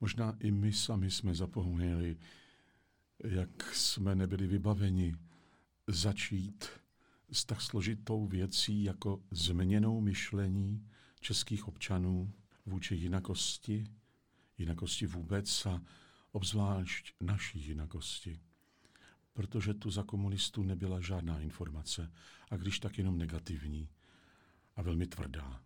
Možná i my sami jsme zapomněli, jak jsme nebyli vybaveni začít s tak složitou věcí jako změnou myšlení českých občanů vůči jinakosti, jinakosti vůbec a obzvlášť naší jinakosti. Protože tu za komunistů nebyla žádná informace, a když tak jenom negativní a velmi tvrdá.